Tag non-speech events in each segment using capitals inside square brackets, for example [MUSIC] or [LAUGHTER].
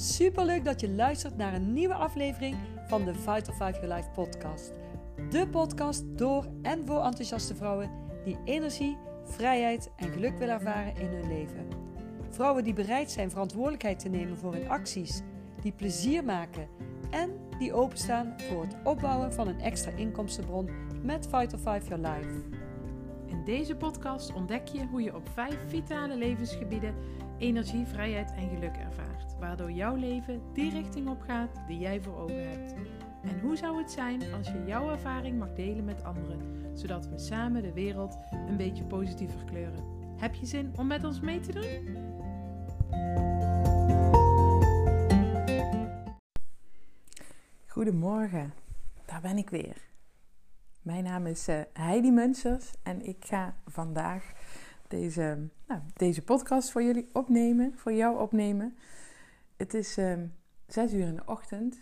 Super leuk dat je luistert naar een nieuwe aflevering van de Vital 5 Your Life podcast. De podcast door en voor enthousiaste vrouwen die energie, vrijheid en geluk willen ervaren in hun leven. Vrouwen die bereid zijn verantwoordelijkheid te nemen voor hun acties, die plezier maken en die openstaan voor het opbouwen van een extra inkomstenbron met Vital 5 Your Life. In deze podcast ontdek je hoe je op vijf vitale levensgebieden energie, vrijheid en geluk ervaart, waardoor jouw leven die richting op gaat die jij voor ogen hebt. En hoe zou het zijn als je jouw ervaring mag delen met anderen, zodat we samen de wereld een beetje positiever kleuren? Heb je zin om met ons mee te doen? Goedemorgen, daar ben ik weer. Mijn naam is uh, Heidi Munsers en ik ga vandaag deze, nou, deze podcast voor jullie opnemen, voor jou opnemen. Het is uh, zes uur in de ochtend,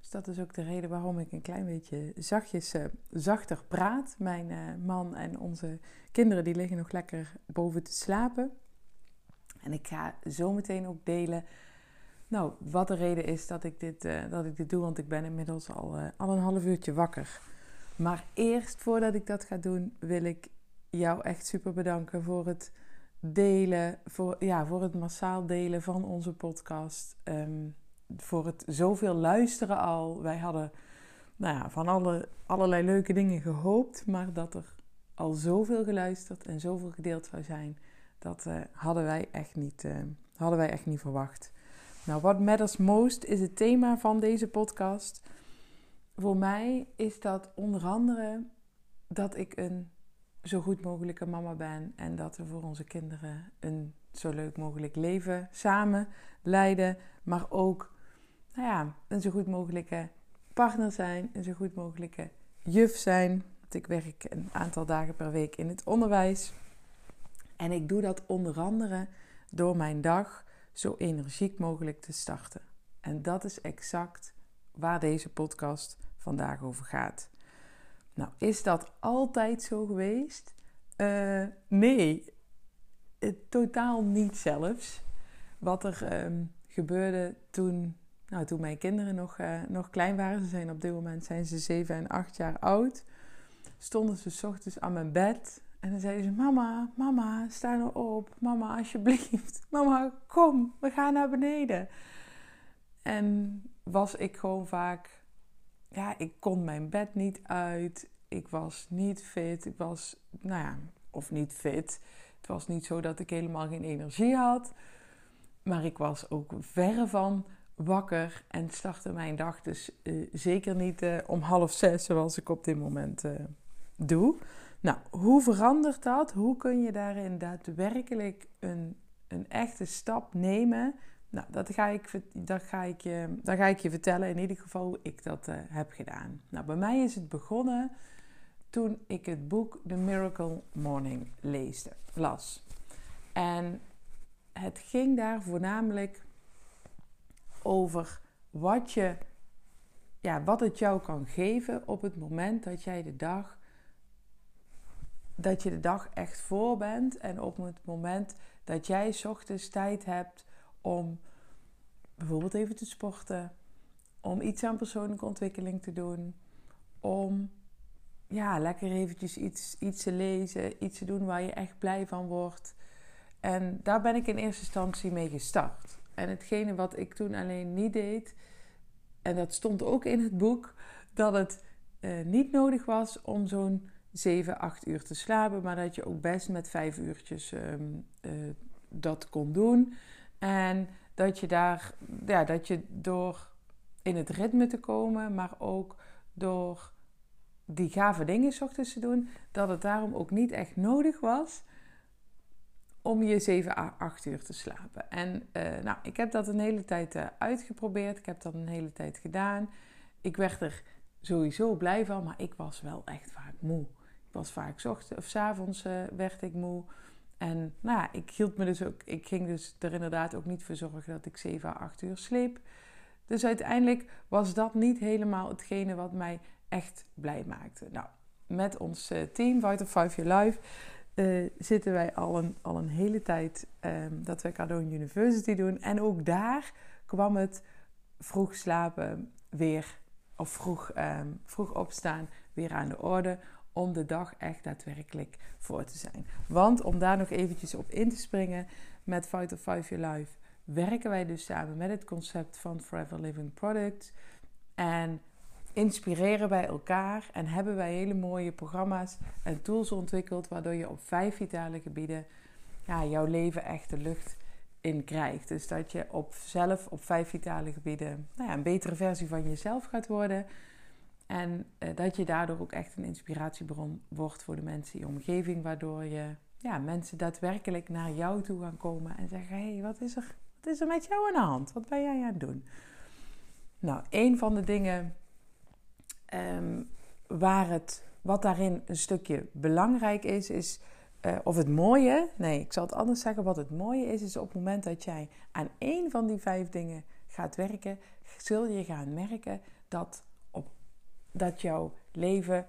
dus dat is ook de reden waarom ik een klein beetje zachtjes, uh, zachter praat. Mijn man en onze kinderen die liggen nog lekker boven te slapen. En ik ga zo meteen ook delen nou, wat de reden is dat ik dit, dat ik dit doe, want ik ben inmiddels al, al een half uurtje wakker. Maar eerst, voordat ik dat ga doen, wil ik jou echt super bedanken voor het delen, voor, ja, voor het massaal delen van onze podcast. Ehm, voor het zoveel luisteren al. Wij hadden nou ja, van alle, allerlei leuke dingen gehoopt, maar dat er al zoveel geluisterd en zoveel gedeeld zou zijn, dat uh, hadden, wij echt niet, uh, hadden wij echt niet verwacht. Nou, what matters most is het thema van deze podcast voor mij is dat onder andere dat ik een zo goed mogelijke mama ben en dat we voor onze kinderen een zo leuk mogelijk leven samen leiden, maar ook nou ja, een zo goed mogelijke partner zijn, een zo goed mogelijke juf zijn. Want ik werk een aantal dagen per week in het onderwijs. En ik doe dat onder andere door mijn dag zo energiek mogelijk te starten. En dat is exact waar deze podcast vandaag over gaat. Nou, is dat altijd zo geweest? Uh, nee, totaal niet zelfs. Wat er um, gebeurde toen, nou, toen mijn kinderen nog, uh, nog klein waren, ze zijn op dit moment zijn ze 7 en 8 jaar oud, stonden ze s ochtends aan mijn bed en dan zeiden ze: Mama, mama, sta nou op. Mama, alsjeblieft. [LAUGHS] Mama, kom, we gaan naar beneden. En was ik gewoon vaak ja, ik kon mijn bed niet uit. Ik was niet fit. Ik was, nou ja, of niet fit. Het was niet zo dat ik helemaal geen energie had. Maar ik was ook verre van wakker en startte mijn dag dus uh, zeker niet uh, om half zes zoals ik op dit moment uh, doe. Nou, hoe verandert dat? Hoe kun je daarin daadwerkelijk een, een echte stap nemen nou, dat ga ik, dat ga ik, je, dat ga ik je vertellen. In ieder geval hoe ik dat uh, heb gedaan. Nou, bij mij is het begonnen toen ik het boek The Miracle Morning leesde, las. En het ging daar voornamelijk over wat, je, ja, wat het jou kan geven op het moment dat jij de dag, dat je de dag echt voor bent. En op het moment dat jij ochtends tijd hebt om bijvoorbeeld even te sporten, om iets aan persoonlijke ontwikkeling te doen, om ja, lekker eventjes iets, iets te lezen, iets te doen waar je echt blij van wordt. En daar ben ik in eerste instantie mee gestart. En hetgene wat ik toen alleen niet deed, en dat stond ook in het boek, dat het eh, niet nodig was om zo'n 7, 8 uur te slapen, maar dat je ook best met 5 uurtjes ehm, eh, dat kon doen. En dat je daar, ja, dat je door in het ritme te komen, maar ook door die gave dingen ochtends te doen, dat het daarom ook niet echt nodig was om je 7 à 8 uur te slapen. En uh, nou, ik heb dat een hele tijd uh, uitgeprobeerd. Ik heb dat een hele tijd gedaan. Ik werd er sowieso blij van, maar ik was wel echt vaak moe. Ik was vaak ochtends of s avonds uh, werd ik moe. En nou ja, ik hield me dus ook, ik ging dus er inderdaad ook niet voor zorgen dat ik 7 à 8 uur sliep. Dus uiteindelijk was dat niet helemaal hetgene wat mij echt blij maakte. Nou, met ons eh, team, Vital 5 Your Life, uh, zitten wij al een, al een hele tijd uh, dat we Cardone University doen. En ook daar kwam het vroeg slapen weer, of vroeg, ehm, vroeg opstaan weer aan de orde om de dag echt daadwerkelijk voor te zijn. Want om daar nog eventjes op in te springen met Fight of Five Your Life, werken wij dus samen met het concept van Forever Living Products. En inspireren wij elkaar en hebben wij hele mooie programma's en tools ontwikkeld, waardoor je op vijf vitale gebieden ja, jouw leven echt de lucht in krijgt. Dus dat je op zelf op vijf vitale gebieden nou ja, een betere versie van jezelf gaat worden. En eh, dat je daardoor ook echt een inspiratiebron wordt voor de mensen in je omgeving, waardoor je ja, mensen daadwerkelijk naar jou toe gaan komen en zeggen: hé, hey, wat, is er, wat is er met jou aan de hand? Wat ben jij aan het doen? Nou, een van de dingen um, waar het, wat daarin een stukje belangrijk is, is. Uh, of het mooie, nee, ik zal het anders zeggen. Wat het mooie is, is op het moment dat jij aan één van die vijf dingen gaat werken, zul je gaan merken dat, dat jouw leven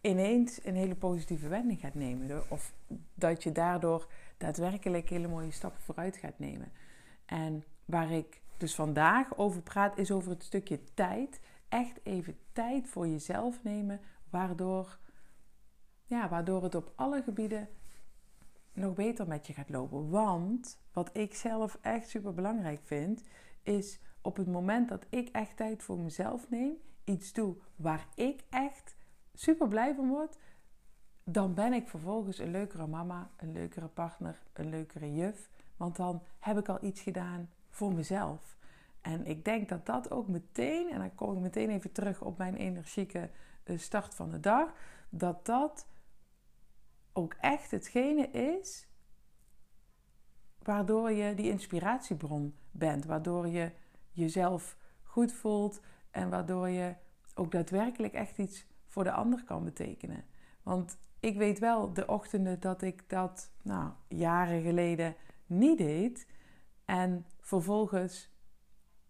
ineens een hele positieve wending gaat nemen. Of dat je daardoor daadwerkelijk hele mooie stappen vooruit gaat nemen. En waar ik dus vandaag over praat, is over het stukje tijd echt even tijd voor jezelf nemen, waardoor, ja, waardoor het op alle gebieden nog beter met je gaat lopen. Want wat ik zelf echt super belangrijk vind, is op het moment dat ik echt tijd voor mezelf neem, iets doe waar ik echt super blij van word, dan ben ik vervolgens een leukere mama, een leukere partner, een leukere juf. Want dan heb ik al iets gedaan voor mezelf. En ik denk dat dat ook meteen, en dan kom ik meteen even terug op mijn energieke eh, start van de dag, dat dat ook echt hetgene is waardoor je die inspiratiebron bent, waardoor je jezelf goed voelt en waardoor je ook daadwerkelijk echt iets voor de ander kan betekenen. Want ik weet wel de ochtenden dat ik dat nou, jaren geleden niet deed en vervolgens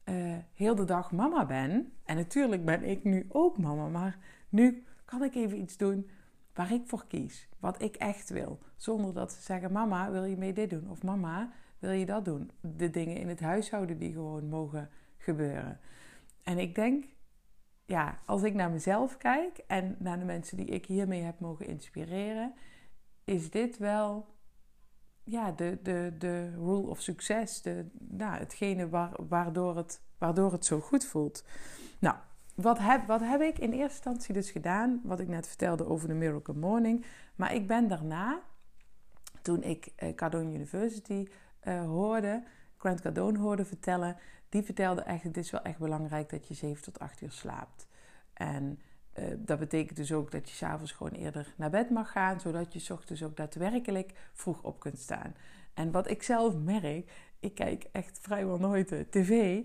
uh, heel de dag mama ben. En natuurlijk ben ik nu ook mama, maar nu kan ik even iets doen waar ik voor kies. Wat ik echt wil. Zonder dat ze zeggen: Mama, wil je mee dit doen? Of Mama, wil je dat doen? De dingen in het huishouden die gewoon mogen gebeuren. En ik denk, ja, als ik naar mezelf kijk en naar de mensen die ik hiermee heb mogen inspireren, is dit wel ja, de, de, de rule of succes, de, nou, hetgene waardoor, het, waardoor het zo goed voelt. Nou, wat heb, wat heb ik in eerste instantie dus gedaan? Wat ik net vertelde over de Miracle Morning. Maar ik ben daarna, toen ik uh, Cardone University uh, hoorde, Grant Cardone hoorde vertellen, die vertelde echt: het is wel echt belangrijk dat je 7 tot 8 uur slaapt. En uh, dat betekent dus ook dat je s'avonds gewoon eerder naar bed mag gaan, zodat je s ochtends ook daadwerkelijk vroeg op kunt staan. En wat ik zelf merk, ik kijk echt vrijwel nooit de tv.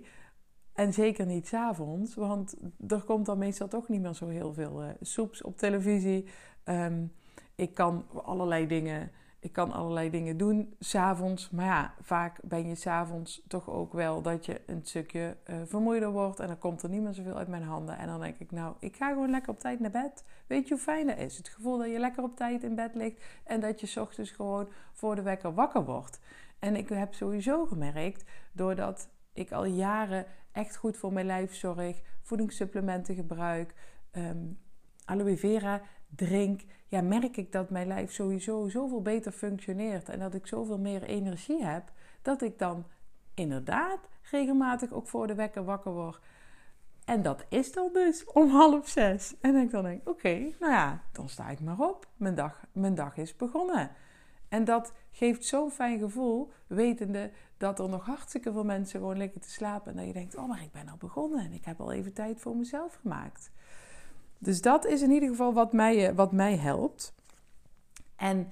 En zeker niet s'avonds, want er komt dan meestal toch niet meer zo heel veel uh, soeps op televisie. Um, ik kan allerlei dingen ik kan allerlei dingen doen s'avonds. Maar ja, vaak ben je s'avonds toch ook wel dat je een stukje uh, vermoeider wordt. En dan komt er niet meer zoveel uit mijn handen. En dan denk ik, nou, ik ga gewoon lekker op tijd naar bed. Weet je hoe fijn dat is? Het gevoel dat je lekker op tijd in bed ligt. En dat je s ochtends gewoon voor de wekker wakker wordt. En ik heb sowieso gemerkt, doordat ik al jaren echt goed voor mijn lijf zorg, voedingssupplementen gebruik, um, aloe vera drink, ja, merk ik dat mijn lijf sowieso zoveel beter functioneert en dat ik zoveel meer energie heb, dat ik dan inderdaad regelmatig ook voor de wekker wakker word. En dat is dan dus [LAUGHS] om half zes. En ik dan denk, oké, nou ja, dan sta ik maar op. Mijn dag, mijn dag is begonnen. En dat geeft zo'n fijn gevoel, wetende dat er nog hartstikke veel mensen gewoon liggen te slapen. En dat je denkt, oh, maar ik ben al begonnen en ik heb al even tijd voor mezelf gemaakt. Dus dat is in ieder geval wat mij, eh, wat mij helpt. En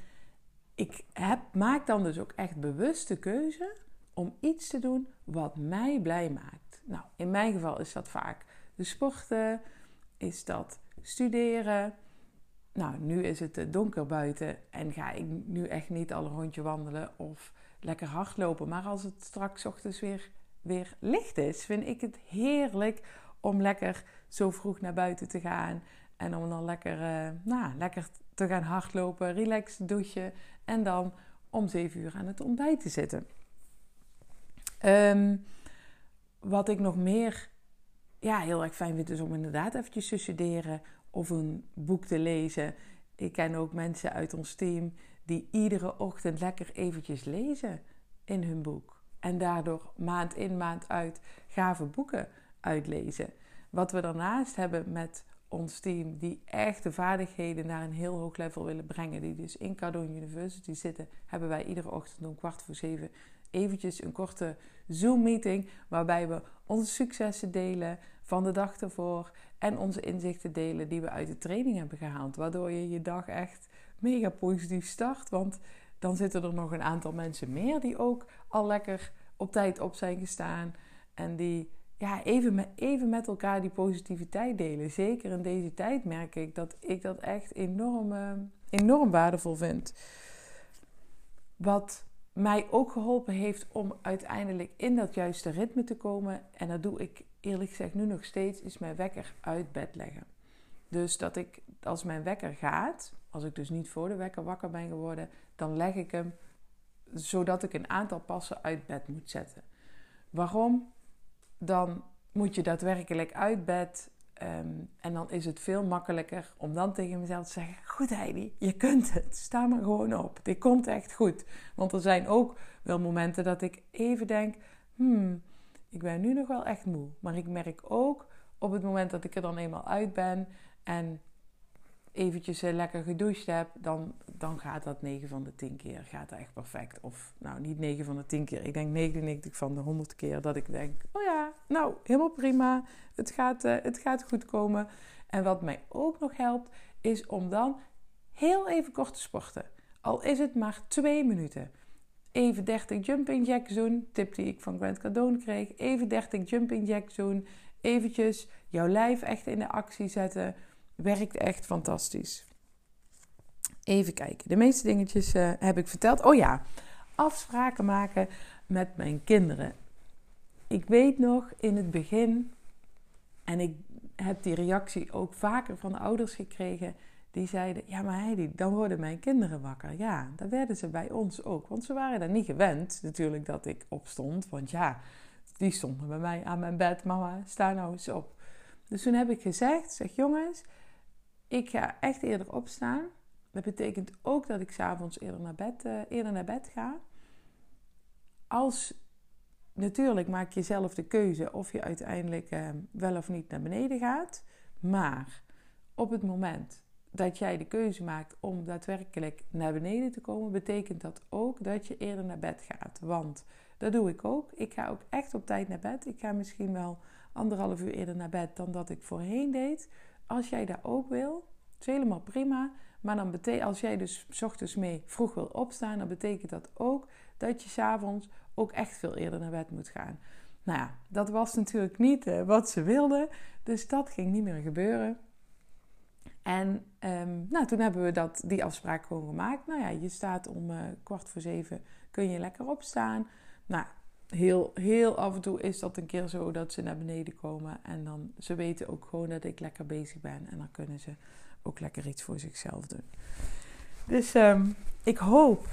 ik heb, maak dan dus ook echt bewuste keuze om iets te doen wat mij blij maakt. Nou, in mijn geval is dat vaak de sporten, is dat studeren. Nou, nu is het eh, donker buiten en ga ik nu echt niet al een rondje wandelen of lekker hardlopen. Maar als het straks ochtends weer, weer licht is, vind ik het heerlijk om lekker zo vroeg naar buiten te gaan. En om dan lekker, uh, nou, lekker te gaan hardlopen, relaxed douchen. En dan om 7 uur aan het ontbijt te zitten. Um, wat ik nog meer ja, heel erg fijn vind, is om inderdaad eventjes te studeren of een boek te lezen. Ik ken ook mensen uit ons team die iedere ochtend lekker eventjes lezen in hun boek. En daardoor maand in, maand uit gave boeken uitlezen. Wat we daarnaast hebben met ons team, die echt de vaardigheden naar een heel hoog level willen brengen, die dus in Cardone University zitten, hebben wij iedere ochtend om kwart voor zeven eventjes een korte Zoom-meeting waarbij we onze successen delen van de dag ervoor en onze inzichten delen die we uit de training hebben gehaald. Waardoor je je dag echt mega positief start, want dan zitten er nog een aantal mensen meer die ook al lekker op tijd op zijn gestaan en die ja, even, met, even met elkaar die positiviteit delen. Zeker in deze tijd merk ik dat ik dat echt enorm, eh, enorm waardevol vind. Wat mij ook geholpen heeft om uiteindelijk in dat juiste ritme te komen. En dat doe ik eerlijk gezegd nu nog steeds, is mijn wekker uit bed leggen. Dus dat ik, als mijn wekker gaat, als ik dus niet voor de wekker wakker ben geworden, dan leg ik hem zodat ik een aantal passen uit bed moet zetten. Waarom? Dan moet je daadwerkelijk uit bed Ehm, en dan is het veel makkelijker om dan tegen mezelf te zeggen: Goed, Heidi, je kunt het. Sta maar gewoon op. Dit komt echt goed. Want er zijn ook wel momenten dat ik even denk: Hmm, ik ben nu nog wel echt moe. Maar ik merk ook op het moment dat ik er dan eenmaal uit ben en eventjes uh, lekker gedoucht heb, dan, dan gaat dat 9 van de 10 keer gaat dat echt perfect. Of nou, niet 9 van de 10 keer. Ik denk 99 van de 100 keer dat ik denk, oh ja, nou, helemaal prima. Het gaat, uh, het gaat goed komen. En wat mij ook nog helpt, is om dan heel even kort te sporten. Al is het maar 2 minuten. Even 30 jumping jacks doen, tip die ik van Grant Cardone kreeg. Even 30 jumping jacks doen. Eventjes jouw lijf echt in de actie zetten werkt echt fantastisch. Even kijken. De meeste dingetjes uh, heb ik verteld. Oh ja, afspraken maken met mijn kinderen. Ik weet nog in het begin, en ik heb die reactie ook vaker van de ouders gekregen. Die zeiden: Ja, maar Heidi, dan worden mijn kinderen wakker. Ja, dat werden ze bij ons ook. Want ze waren daar niet gewend, natuurlijk, dat ik opstond. Want ja, die stonden bij mij aan mijn bed. Mama, sta nou eens op. Dus toen heb ik gezegd: Zeg jongens, ik ga echt eerder opstaan. Dat betekent ook dat ik s'avonds eerder, naar bed, uh, eerder naar bed ga. Als natuurlijk maak je zelf de keuze of je uiteindelijk uh, wel of niet naar beneden gaat. Maar op het moment dat jij de keuze maakt om daadwerkelijk naar beneden te komen, betekent dat ook dat je eerder naar bed gaat. Want dat doe ik ook. Ik ga ook echt op tijd naar bed. Ik ga misschien wel anderhalf uur eerder naar bed dan dat ik voorheen deed. Als jij dat ook wil, is helemaal prima. Maar dan betekent, als jij dus s ochtends mee vroeg wil opstaan, dan betekent dat ook dat je s'avonds ook echt veel eerder naar bed moet gaan. Nou ja, dat was natuurlijk niet uh, wat ze wilden. Dus dat ging niet meer gebeuren. En um, nou, toen hebben we dat, die afspraak gewoon gemaakt. Nou ja, je staat om uh, kwart voor zeven, kun je lekker opstaan. Nou, heel, heel af en toe is dat een keer zo dat ze naar beneden komen. En dan, ze weten ook gewoon dat ik lekker bezig ben. En dan kunnen ze ook lekker iets voor zichzelf doen. Dus um, ik hoop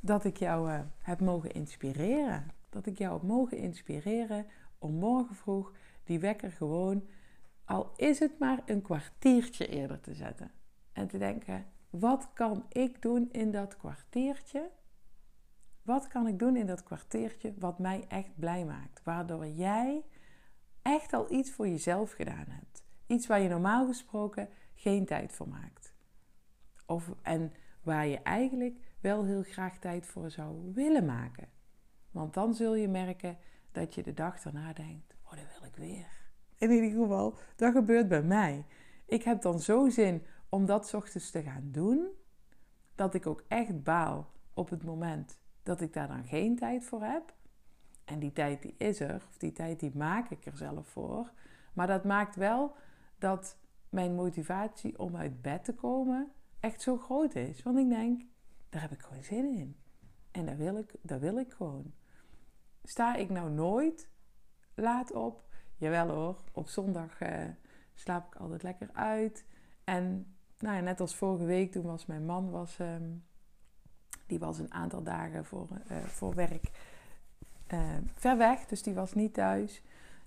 dat ik jou uh, heb mogen inspireren. Dat ik jou heb mogen inspireren om morgen vroeg die wekker gewoon, al is het maar een kwartiertje eerder te zetten. En te denken, wat kan ik doen in dat kwartiertje wat kan ik doen in dat kwartiertje wat mij echt blij maakt? Waardoor jij echt al iets voor jezelf gedaan hebt. Iets waar je normaal gesproken geen tijd voor maakt. Of, en waar je eigenlijk wel heel graag tijd voor zou willen maken. Want dan zul je merken dat je de dag daarna denkt: Oh, dat wil ik weer. In ieder geval, dat gebeurt bij mij. Ik heb dan zo zin om dat ochtends te gaan doen, dat ik ook echt baal op het moment dat ik daar dan geen tijd voor heb. En die tijd die is er, of die tijd die maak ik er zelf voor. Maar dat maakt wel dat mijn motivatie om uit bed te komen echt zo groot is. Want ik denk, daar heb ik gewoon zin in. En daar wil ik, daar wil ik gewoon. Sta ik nou nooit laat op? Jawel hoor, op zondag uh, slaap ik altijd lekker uit. En nou ja, net als vorige week, toen was mijn man was, um, die was een aantal dagen voor, uh, voor werk ver weg, dus die was niet thuis.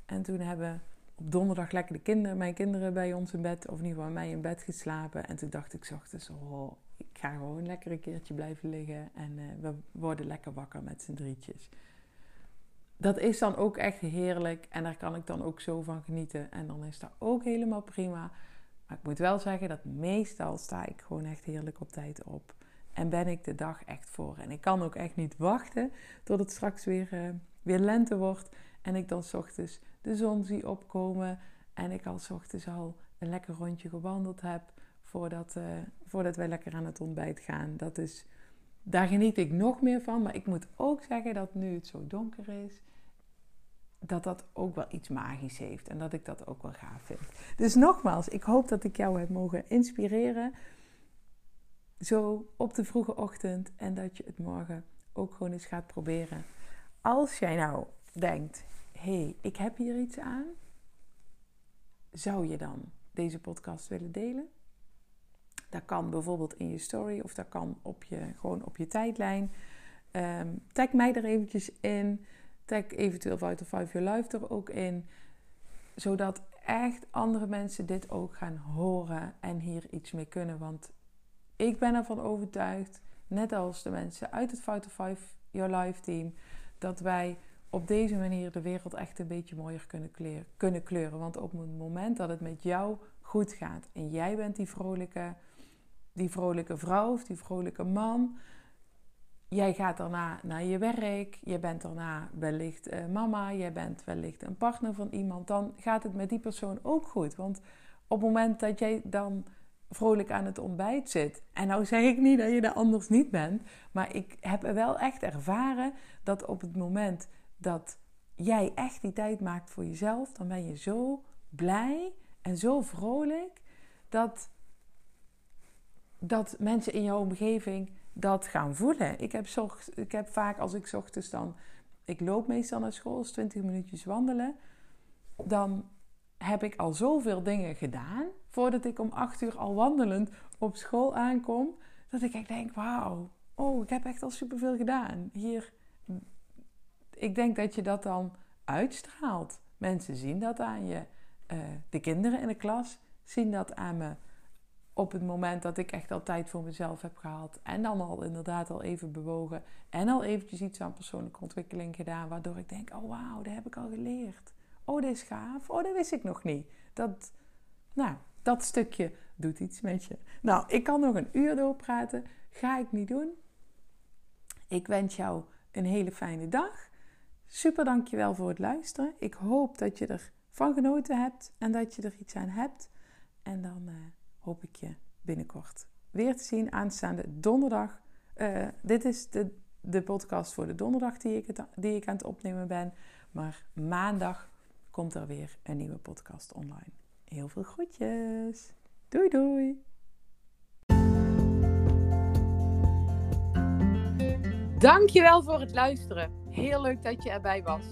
En toen hebben op donderdag lekker de kinderen, mijn kinderen bij ons in bed, of in ieder geval mij in bed geslapen. En toen dacht ik ochtends, oh, ik ga gewoon lekker een keertje blijven liggen en uh, we worden lekker wakker met z'n drietjes. Dat is dan ook echt heerlijk en daar kan ik dan ook zo van genieten. En dan is dat ook helemaal prima. Maar ik moet wel zeggen dat meestal sta ik gewoon echt heerlijk op tijd op. En ben ik de dag echt voor. En ik kan ook echt niet wachten tot het straks weer, uh, weer lente wordt. En ik dan s ochtends de zon zie opkomen. En ik al s ochtends al een lekker rondje gewandeld heb. Voordat, uh, voordat wij lekker aan het ontbijt gaan. Dat is, daar geniet ik nog meer van. Maar ik moet ook zeggen dat nu het zo donker is. Dat dat ook wel iets magisch heeft. En dat ik dat ook wel gaaf vind. Dus nogmaals, ik hoop dat ik jou heb mogen inspireren. Zo op de vroege ochtend. En dat je het morgen ook gewoon eens gaat proberen. Als jij nou denkt, hey, ik heb hier iets aan. Zou je dan deze podcast willen delen? Dat kan bijvoorbeeld in je story of dat kan op je, gewoon op je tijdlijn. Um, tag mij er eventjes in. Tag eventueel Vital 5 Your Life er ook in. Zodat echt andere mensen dit ook gaan horen en hier iets mee kunnen. Want ik ben ervan overtuigd, net als de mensen uit het Vital 5 Your Life team, dat wij op deze manier de wereld echt een beetje mooier kunnen kleuren, kunnen kleuren. Want op het moment dat het met jou goed gaat en jij bent die vrolijke, die vrolijke vrouw of die vrolijke man, jij gaat daarna naar je werk, je bent daarna wellicht uh, mama, jij bent wellicht een partner van iemand, dan gaat het met die persoon ook goed. Want op het moment dat jij dan vrolijk aan het ontbijt zit. En nou zeg ik niet dat je er anders niet bent, maar ik heb wel echt ervaren dat op het moment dat jij echt die tijd maakt voor jezelf, dan ben je zo blij en zo vrolijk dat, dat mensen in jouw omgeving dat gaan voelen. Ik heb, ik heb vaak als ik ochtends dan, ik loop meestal naar school, is 20 minuutjes wandelen, dan heb ik al zoveel dingen gedaan voordat ik om 8 uur al wandelend op school aankom, dat ik echt denk, wauw, oh, ik heb echt al superveel gedaan. Hier ik denk dat je dat dan uitstraalt. Mensen zien dat aan je. Uh, de kinderen in de klas zien dat aan me. Op het moment dat ik echt al tijd voor mezelf heb gehad. En dan al inderdaad al even bewogen. En al eventjes iets aan persoonlijke ontwikkeling gedaan. Waardoor ik denk, oh wauw, dat heb ik al geleerd. Oh, dit is gaaf. Oh, dat wist ik nog niet. Dat, nou, dat stukje doet iets met je. Nou, ik kan nog een uur doorpraten. Ga ik niet doen. Ik wens jou een hele fijne dag. Super dankjewel voor het luisteren. Ik hoop dat je ervan genoten hebt en dat je er iets aan hebt. En dan uh, hoop ik je binnenkort weer te zien aanstaande donderdag. Uh, dit is de, de podcast voor de donderdag die ik, die ik aan het opnemen ben. Maar maandag komt er weer een nieuwe podcast online. Heel veel groetjes. Doei doei. Dankjewel voor het luisteren. Heel leuk dat je erbij was.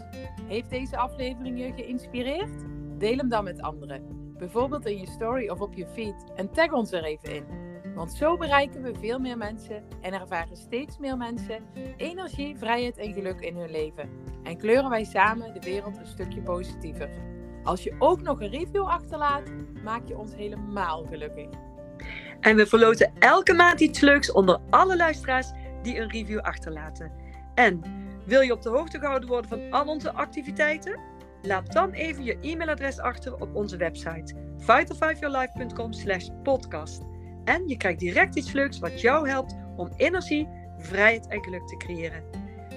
Heeft deze aflevering je geïnspireerd? Deel hem dan met anderen. Bijvoorbeeld in je story of op je feed en tag ons er even in. Want zo bereiken we veel meer mensen en ervaren steeds meer mensen energie, vrijheid en geluk in hun leven. En kleuren wij samen de wereld een stukje positiever. Als je ook nog een review achterlaat, maak je ons helemaal gelukkig. En we verloten elke maand iets leuks onder alle luisteraars die een review achterlaten. En wil je op de hoogte gehouden worden van al onze activiteiten? Laat dan even je e-mailadres achter op onze website vital5yourlife.com slash podcast. En je krijgt direct iets leuks wat jou helpt om energie, vrijheid en geluk te creëren.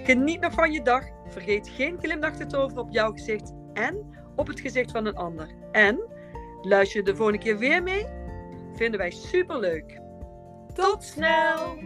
Geniet nog van je dag. Vergeet geen glimlach te toveren op jouw gezicht en op het gezicht van een ander. En luister je de volgende keer weer mee? Vinden wij super leuk. Tot snel!